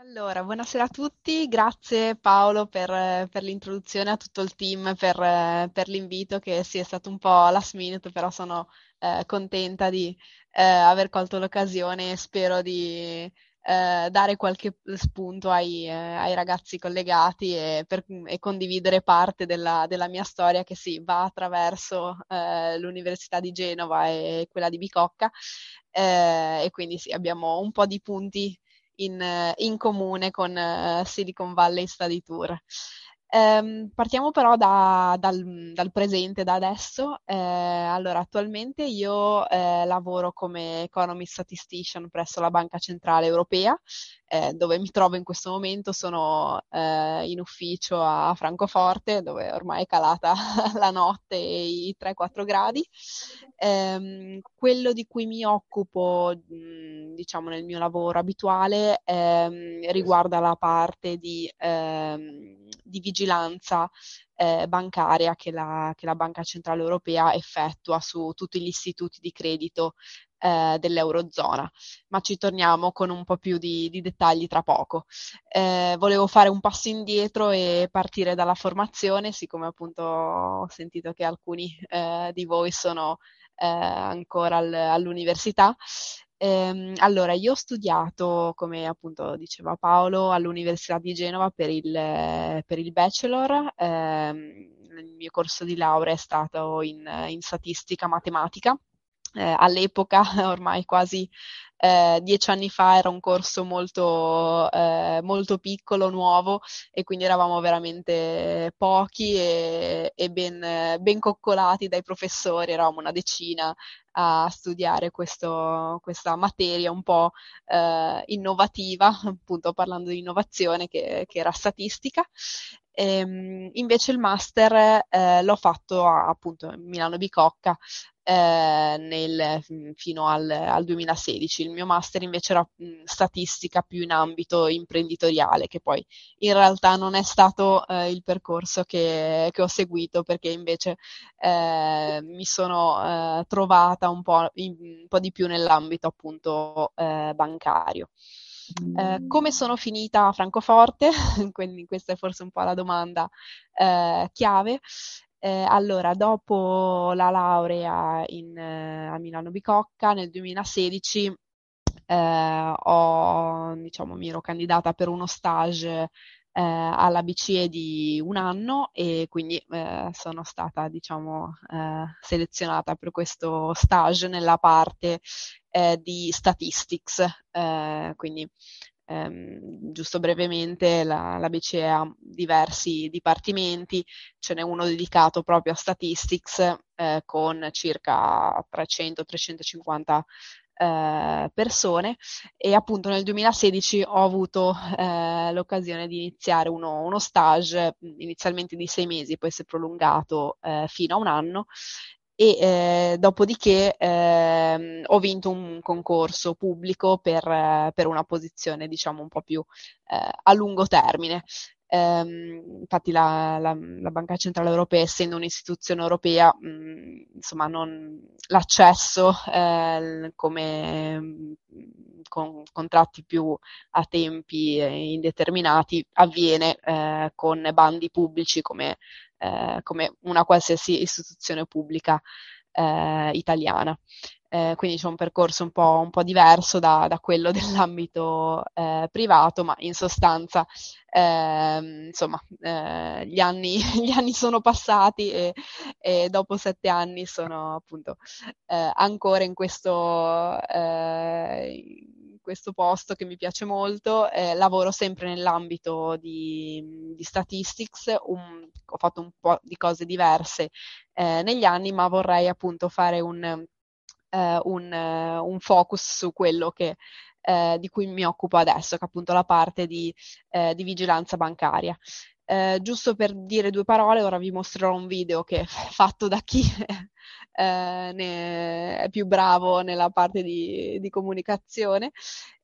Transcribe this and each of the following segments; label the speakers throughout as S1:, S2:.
S1: Allora, buonasera a tutti, grazie Paolo per, per l'introduzione a tutto il team, per, per l'invito che sì, è stato un po' last minute, però sono eh, contenta di eh, aver colto l'occasione e spero di eh, dare qualche spunto ai, eh, ai ragazzi collegati e, per, e condividere parte della, della, mia storia che sì, va attraverso eh, l'Università di Genova e quella di Bicocca. Eh, e quindi sì, abbiamo un po' di punti in, in comune con uh, Silicon Valley Study Tour. Um, partiamo però da, dal, dal, presente, da adesso. Eh, allora, attualmente io eh, lavoro come Economy Statistician presso la Banca Centrale Europea, eh, dove mi trovo in questo momento. Sono eh, in ufficio a Francoforte, dove ormai è calata la notte e i 3-4 gradi. Ehm, quello di cui mi occupo, diciamo, nel mio lavoro abituale ehm, riguarda la parte di, di vigilanza eh, bancaria che la, che la, Banca Centrale Europea effettua su tutti gli istituti di credito eh, dell'Eurozona, ma ci torniamo con un po' più di, di dettagli tra poco. Eh, volevo fare un passo indietro e partire dalla formazione, siccome appunto ho sentito che alcuni eh, di voi sono eh, ancora al, all'università Ehm, allora, io ho studiato, come appunto diceva Paolo, all'Università di Genova per il, per il bachelor. Ehm, il mio corso di laurea è stato in, in statistica matematica. Eh, all'epoca, ormai quasi eh, dieci anni fa, era un corso molto, eh, molto piccolo, nuovo e quindi eravamo veramente pochi e, e ben, ben, coccolati dai professori, eravamo una decina a studiare questo, questa materia un po' eh, innovativa, appunto parlando di innovazione che, che era statistica. Ehm, invece il master eh, l'ho fatto a, appunto a Milano Bicocca eh, nel, fino al, al, 2016. Il mio master invece era mh, statistica più in ambito imprenditoriale, che poi in realtà non è stato eh, il percorso che, che, ho seguito perché invece eh, mi sono eh, trovata un po', in, un po', di più nell'ambito appunto eh, bancario. Eh, come sono finita a Francoforte? Quindi questa è forse un po' la domanda eh, chiave. Eh, allora, dopo la laurea in, eh, a Milano Bicocca nel 2016 eh, ho, diciamo, mi ero candidata per uno stage eh, alla BCE di un anno e quindi eh, sono stata, diciamo, eh, selezionata per questo stage nella parte di statistics, quindi ehm, giusto brevemente, la, la, BCE ha diversi dipartimenti, ce n'è uno dedicato proprio a statistics eh, con circa 300-350 eh, persone e appunto nel 2016 ho avuto eh, l'occasione di iniziare uno, uno, stage inizialmente di sei mesi, poi si è prolungato eh, fino a un anno e eh, dopodiché eh, ho vinto un concorso pubblico per, per, una posizione diciamo un po' più eh, a lungo termine. Um, infatti la, la, la, Banca Centrale Europea, essendo un'istituzione europea, mh, mm, insomma, non, l'accesso eh, come con contratti più a tempi indeterminati avviene eh, con bandi pubblici come eh, come una qualsiasi istituzione pubblica eh, italiana. Eh, quindi c'è un percorso un po', un po diverso da, da, quello dell'ambito eh, privato, ma in sostanza, eh, insomma, eh, gli anni, gli, anni, sono passati e, e, dopo sette anni sono appunto eh, ancora in questo, questo posto che mi piace molto, eh, lavoro sempre nell'ambito di, di statistics, un, ho fatto un po' di cose diverse eh, negli anni, ma vorrei appunto fare un, eh, un, un focus su quello che, eh, di cui mi occupo adesso, che è appunto la parte di, eh, di vigilanza bancaria. Eh, giusto per dire due parole, ora vi mostrerò un video che è fatto da chi eh, è più bravo nella parte di, di comunicazione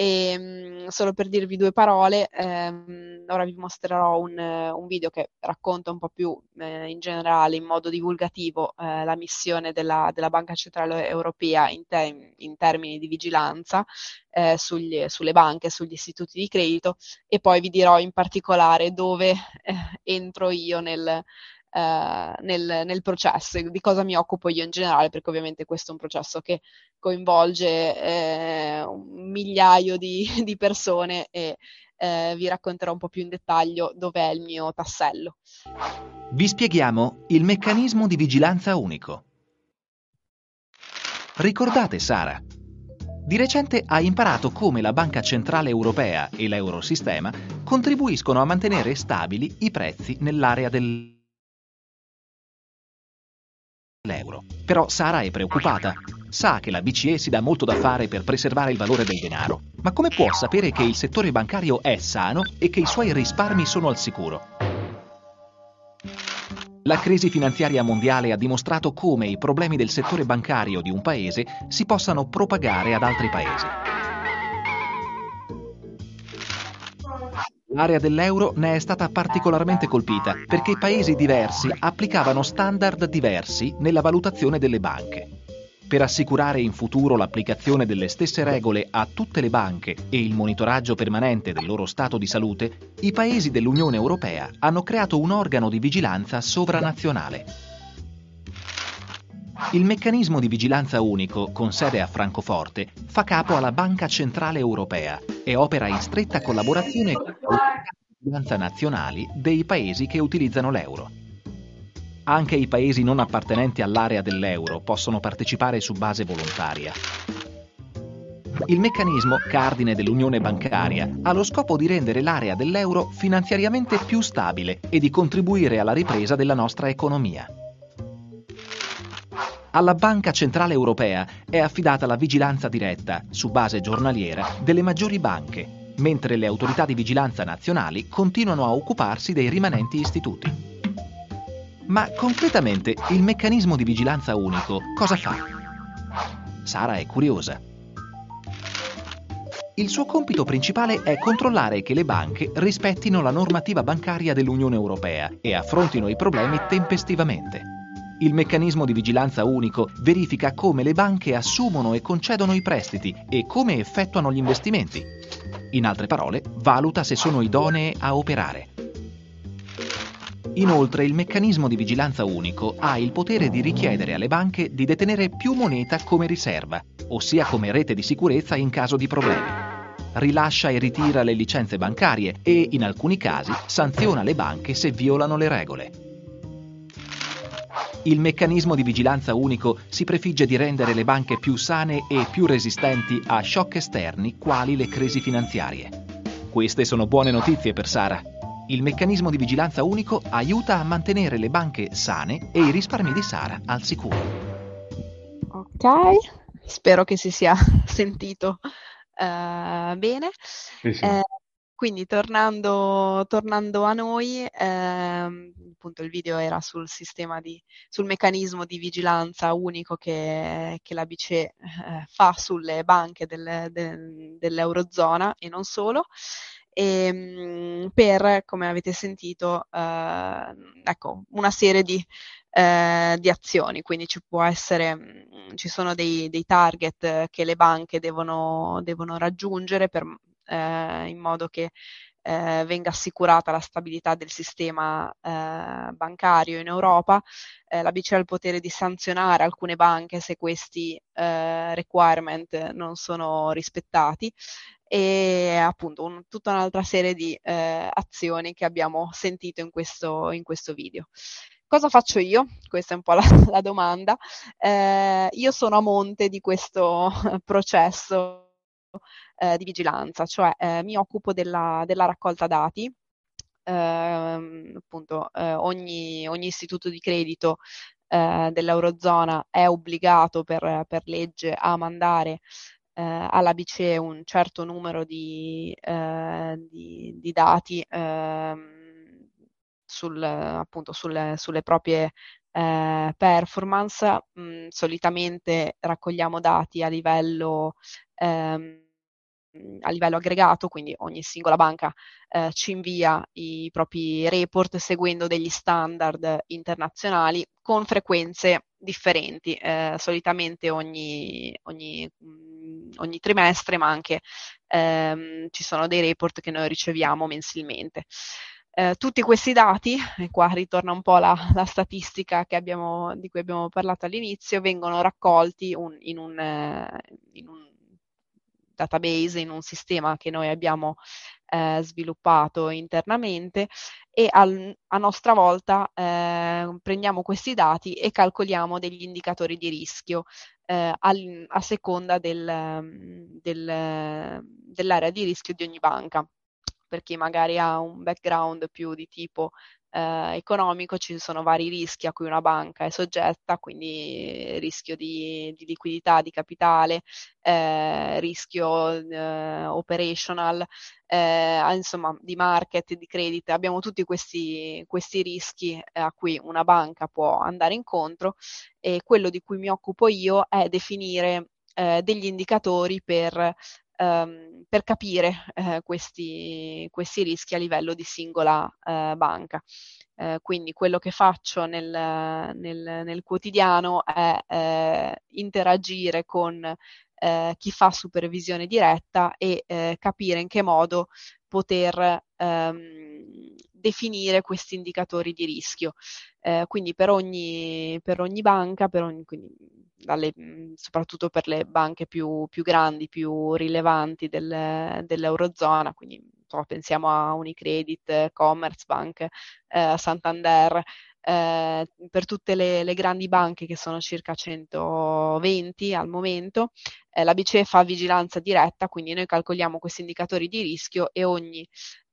S1: E, mh, solo per dirvi due parole, ehm, ora vi mostrerò un, un, video che racconta un po' più eh, in generale, in modo divulgativo, eh, la missione della, della, Banca Centrale Europea in, te- in termini di vigilanza eh, sugli, sulle banche, sugli istituti di credito. E poi vi dirò in particolare dove eh, entro io nel, eh, nel, nel, processo, di cosa mi occupo io in generale, perché ovviamente questo è un processo che coinvolge eh, un migliaio di, di persone e eh, vi racconterò un po' più in dettaglio dov'è il mio tassello.
S2: Vi spieghiamo il meccanismo di vigilanza unico. Ricordate Sara? Di recente ha imparato come la Banca Centrale Europea e l'Eurosistema contribuiscono a mantenere stabili i prezzi nell'area del l'euro. Però Sara è preoccupata. Sa che la BCE si dà molto da fare per preservare il valore del denaro, ma come può sapere che il settore bancario è sano e che i suoi risparmi sono al sicuro? La crisi finanziaria mondiale ha dimostrato come i problemi del settore bancario di un paese si possano propagare ad altri paesi. L'area dell'euro ne è stata particolarmente colpita perché paesi diversi applicavano standard diversi nella valutazione delle banche. Per assicurare in futuro l'applicazione delle stesse regole a tutte le banche e il monitoraggio permanente del loro stato di salute, i paesi dell'Unione Europea hanno creato un organo di vigilanza sovranazionale il meccanismo di vigilanza unico, con sede a Francoforte, fa capo alla Banca Centrale Europea e opera in stretta collaborazione con le vigilanza nazionali dei paesi che utilizzano l'euro. Anche i paesi non appartenenti all'area dell'euro possono partecipare su base volontaria. Il meccanismo cardine dell'unione bancaria ha lo scopo di rendere l'area dell'euro finanziariamente più stabile e di contribuire alla ripresa della nostra economia. Alla Banca Centrale Europea è affidata la vigilanza diretta, su base giornaliera, delle maggiori banche, mentre le autorità di vigilanza nazionali continuano a occuparsi dei rimanenti istituti. Ma concretamente il meccanismo di vigilanza unico cosa fa? Sara è curiosa. Il suo compito principale è controllare che le banche rispettino la normativa bancaria dell'Unione Europea e affrontino i problemi tempestivamente. Il meccanismo di vigilanza unico verifica come le banche assumono e concedono i prestiti e come effettuano gli investimenti. In altre parole, valuta se sono idonee a operare. Inoltre il meccanismo di vigilanza unico ha il potere di richiedere alle banche di detenere più moneta come riserva, ossia come rete di sicurezza in caso di problemi. Rilascia e ritira le licenze bancarie e, in alcuni casi, sanziona le banche se violano le regole. Il meccanismo di vigilanza unico si prefigge di rendere le banche più sane e più resistenti a shock esterni quali le crisi finanziarie. Queste sono buone notizie per Sara. Il meccanismo di vigilanza unico aiuta a mantenere le banche sane e i risparmi di Sara al sicuro.
S1: Ok, spero che si sia sentito uh, bene. Sì, sì. Eh, quindi tornando, tornando a noi, ehm, appunto il video era sul sistema di, sul meccanismo di vigilanza unico che, che la BCE eh, fa sulle banche del, del, dell'Eurozona e non solo. E, ehm, per, come avete sentito, eh, ecco, una serie di, eh, di, azioni, quindi ci può essere, ci sono dei, dei target che le banche devono, devono raggiungere per eh, in modo che eh, venga assicurata la stabilità del sistema eh, bancario in Europa. Eh, la BCE ha il potere di sanzionare alcune banche se questi eh, requirement non sono rispettati e appunto un, tutta un'altra serie di eh, azioni che abbiamo sentito in questo, in questo video. Cosa faccio io? Questa è un po' la, la domanda. Eh, io sono a monte di questo processo eh, di vigilanza, cioè eh, mi occupo della, della raccolta dati. Eh, appunto, eh, ogni, ogni, istituto di credito eh, dell'Eurozona è obbligato per, per legge a mandare eh, alla BCE un certo numero di, di, di dati ehm, sul, appunto, sulle, sulle proprie eh, performance. Mm, solitamente raccogliamo dati a livello ehm, a livello aggregato, quindi ogni singola banca eh, ci invia i propri report seguendo degli standard internazionali con frequenze differenti, eh, solitamente ogni, ogni, mm, ogni, trimestre, ma anche ehm, ci sono dei report che noi riceviamo mensilmente. Eh, tutti questi dati, e qua ritorna un po' la, la statistica abbiamo, di cui abbiamo parlato all'inizio, vengono raccolti un, in, un, eh, in un database, in un sistema che noi abbiamo eh, sviluppato internamente e al, a nostra volta eh, prendiamo questi dati e calcoliamo degli indicatori di rischio eh, al, a seconda del, del, dell'area di rischio di ogni banca per chi magari ha un background più di tipo eh, economico ci sono vari rischi a cui una banca è soggetta, quindi rischio di, di liquidità, di capitale, eh, rischio eh, operational, eh, insomma di market, di credit. Abbiamo tutti questi, questi rischi eh, a cui una banca può andare incontro e quello di cui mi occupo io è definire eh, degli indicatori per ehm, per capire eh, questi, questi, rischi a livello di singola eh, banca. Eh, quindi quello che faccio nel, nel, nel quotidiano è eh, interagire con eh, chi fa supervisione diretta e eh, capire in che modo poter ehm, definire questi indicatori di rischio. Eh, quindi per ogni, per ogni banca, per ogni, quindi dalle, soprattutto per le banche più, più grandi, più rilevanti del, dell'Eurozona, quindi insomma, pensiamo a Unicredit, Commerzbank, eh, Santander, eh, per tutte le, le, grandi banche che sono circa 120 al momento, eh, la BCE fa vigilanza diretta, quindi noi calcoliamo questi indicatori di rischio e ogni,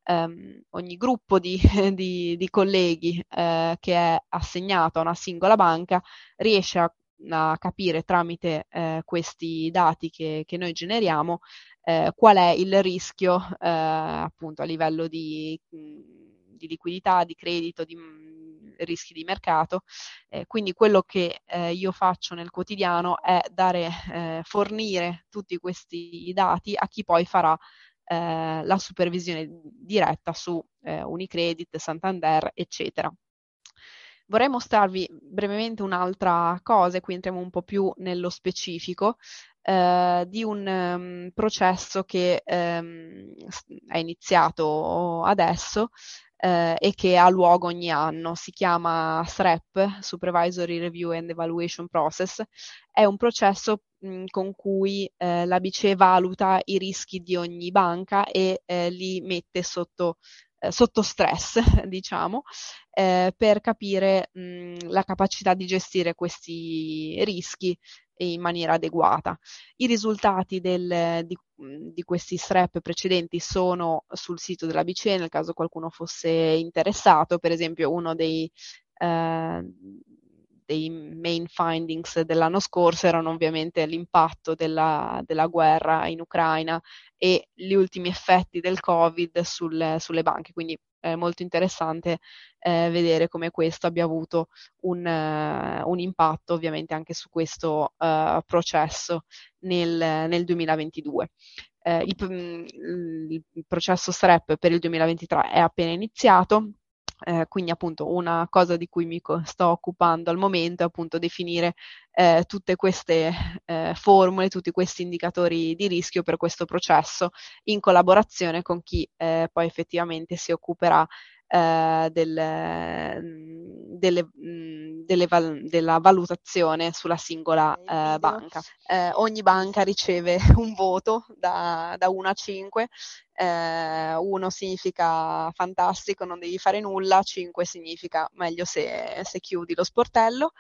S1: ehm, ogni gruppo di, di, di colleghi eh, che è assegnato a una singola banca riesce a a capire tramite eh, questi dati che, che noi generiamo eh, qual è il rischio eh, appunto a livello di, di, liquidità, di credito, di rischi di mercato. Eh, quindi quello che eh, io faccio nel quotidiano è dare, eh, fornire tutti questi dati a chi poi farà la supervisione diretta su Unicredit, Santander, eccetera. Vorrei mostrarvi brevemente un'altra cosa, e qui entriamo un po' più nello specifico, eh, di un um, processo che um, è iniziato adesso eh, e che ha luogo ogni anno. Si chiama SREP, Supervisory Review and Evaluation Process. È un processo mh, con cui eh, la BCE valuta i rischi di ogni banca e eh, li mette sotto sotto stress, diciamo, eh, per capire mh, la capacità di gestire questi rischi in maniera adeguata. I risultati del, di, di, questi SREP precedenti sono sul sito della BCE, nel caso qualcuno fosse interessato, per esempio uno dei, eh, dei main findings dell'anno scorso erano ovviamente l'impatto della, della guerra in Ucraina e gli ultimi effetti del Covid sul, sulle banche. Quindi è molto interessante eh, vedere come questo abbia avuto un, uh, un, impatto ovviamente anche su questo uh, processo nel, nel 2022. Eh, il, il, processo SREP per il 2023 è appena iniziato, eh, quindi appunto una cosa di cui mi sto occupando al momento è appunto definire eh, tutte queste eh, formule, tutti questi indicatori di rischio per questo processo in collaborazione con chi eh, poi effettivamente si occuperà eh, del, mm, delle, mm, delle val- della valutazione sulla singola eh, banca. Ogni banca riceve un voto da, da 1 a 5 eh, 1 significa fantastico, non devi fare nulla, 5 significa meglio se, se chiudi lo sportello.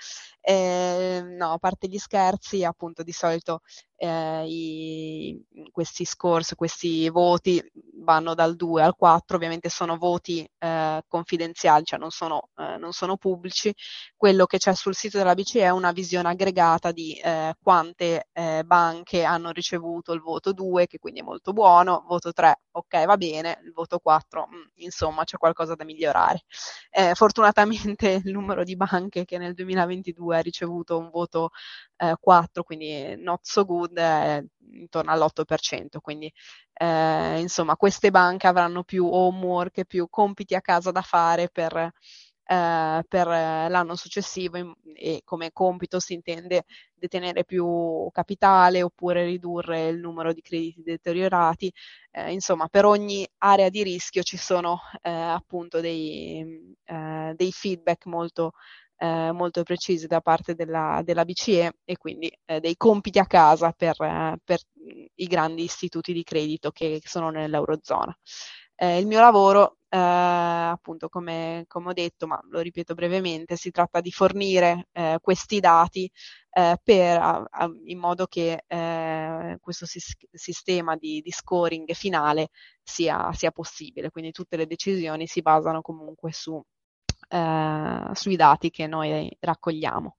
S1: Eh, no, a parte gli scherzi, appunto di solito eh, i, questi scores, questi voti vanno dal 2 al 4, ovviamente sono voti eh, confidenziali, cioè non sono, eh, non sono, pubblici, quello che c'è sul sito della BCE è una visione aggregata di eh, quante banche hanno ricevuto il voto 2, che quindi è molto buono, voto 3, ok, va bene, il voto 4, mh, mm, insomma, c'è qualcosa da migliorare. Eh, fortunatamente il numero di banche che nel 2022 ha ricevuto un voto 4, quindi not so good, è intorno all'8%, quindi eh, insomma queste banche avranno più homework, più compiti a casa da fare per, eh, per l'anno successivo e come compito si intende detenere più capitale oppure ridurre il numero di crediti deteriorati. Eh, insomma, per ogni area di rischio ci sono eh, appunto dei, eh, dei feedback molto eh, molto precisi da parte della, della BCE e quindi eh, dei compiti a casa per, eh, per, i grandi istituti di credito che sono nell'Eurozona. Eh, il mio lavoro, eh, appunto, come, come, ho detto, ma lo ripeto brevemente, si tratta di fornire eh, questi dati per, a, a, in modo che questo sis- sistema di, di, scoring finale sia, sia possibile. Quindi tutte le decisioni si basano comunque su eh, sui dati che noi raccogliamo.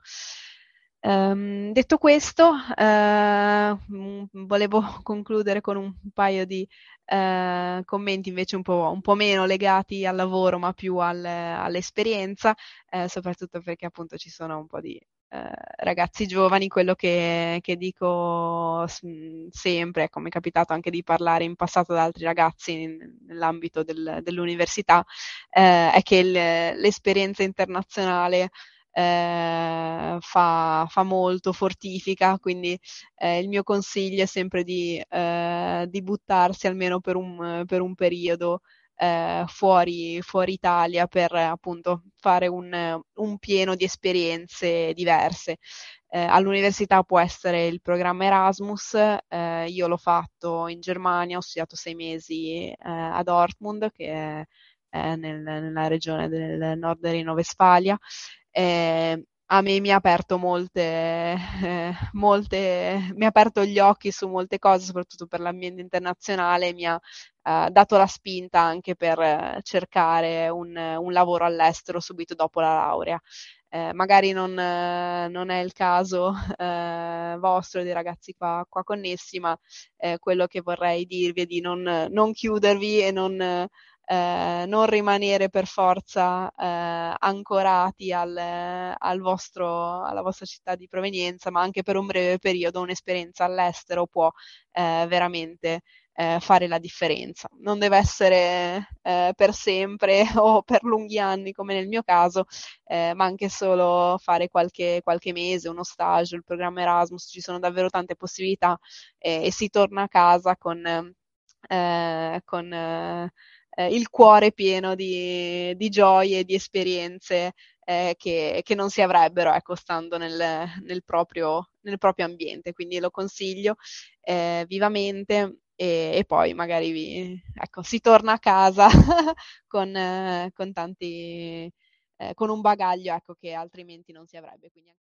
S1: Um, detto questo, uh, volevo concludere con un paio di uh, commenti invece un po', un po', meno legati al lavoro ma più al, all'esperienza, uh, soprattutto perché appunto ci sono un po' di ragazzi giovani, quello che, che dico sempre, ecco, mi è capitato anche di parlare in passato ad altri ragazzi in, nell'ambito del, dell'università, è che il, l'esperienza internazionale eh, fa, fa, molto, fortifica, quindi eh, il mio consiglio è sempre di, eh, di buttarsi almeno per un, per un periodo eh, fuori, fuori, Italia per appunto fare un, un pieno di esperienze diverse. Eh, all'università può essere il programma Erasmus, eh, io l'ho fatto in Germania, ho studiato sei mesi a Dortmund, che è, è nel, nella regione del nord Reno-Westfalia. Eh, a me mi ha aperto molte, eh, molte, mi ha aperto gli occhi su molte cose, soprattutto per l'ambiente internazionale, mi ha eh, dato la spinta anche per eh, cercare un, un, lavoro all'estero subito dopo la laurea. Eh, magari non, eh, non, è il caso eh, vostro dei ragazzi qua, qua connessi, ma quello che vorrei dirvi è di non, non chiudervi e non eh, non rimanere per forza eh, ancorati al, al vostro, alla vostra città di provenienza, ma anche per un breve periodo un'esperienza all'estero può eh, veramente eh, fare la differenza. Non deve essere eh, per sempre o per lunghi anni come nel mio caso, eh, ma anche solo fare qualche, qualche, mese, uno stage, il programma Erasmus, ci sono davvero tante possibilità e si torna a casa con, con eh, il cuore pieno di, di gioie, di esperienze eh, che, che, non si avrebbero ecco, stando nel, nel, proprio, nel, proprio, ambiente. Quindi lo consiglio eh, vivamente e, e, poi magari vi, ecco, si torna a casa con, con, tanti, eh, con un bagaglio ecco, che altrimenti non si avrebbe. Quindi...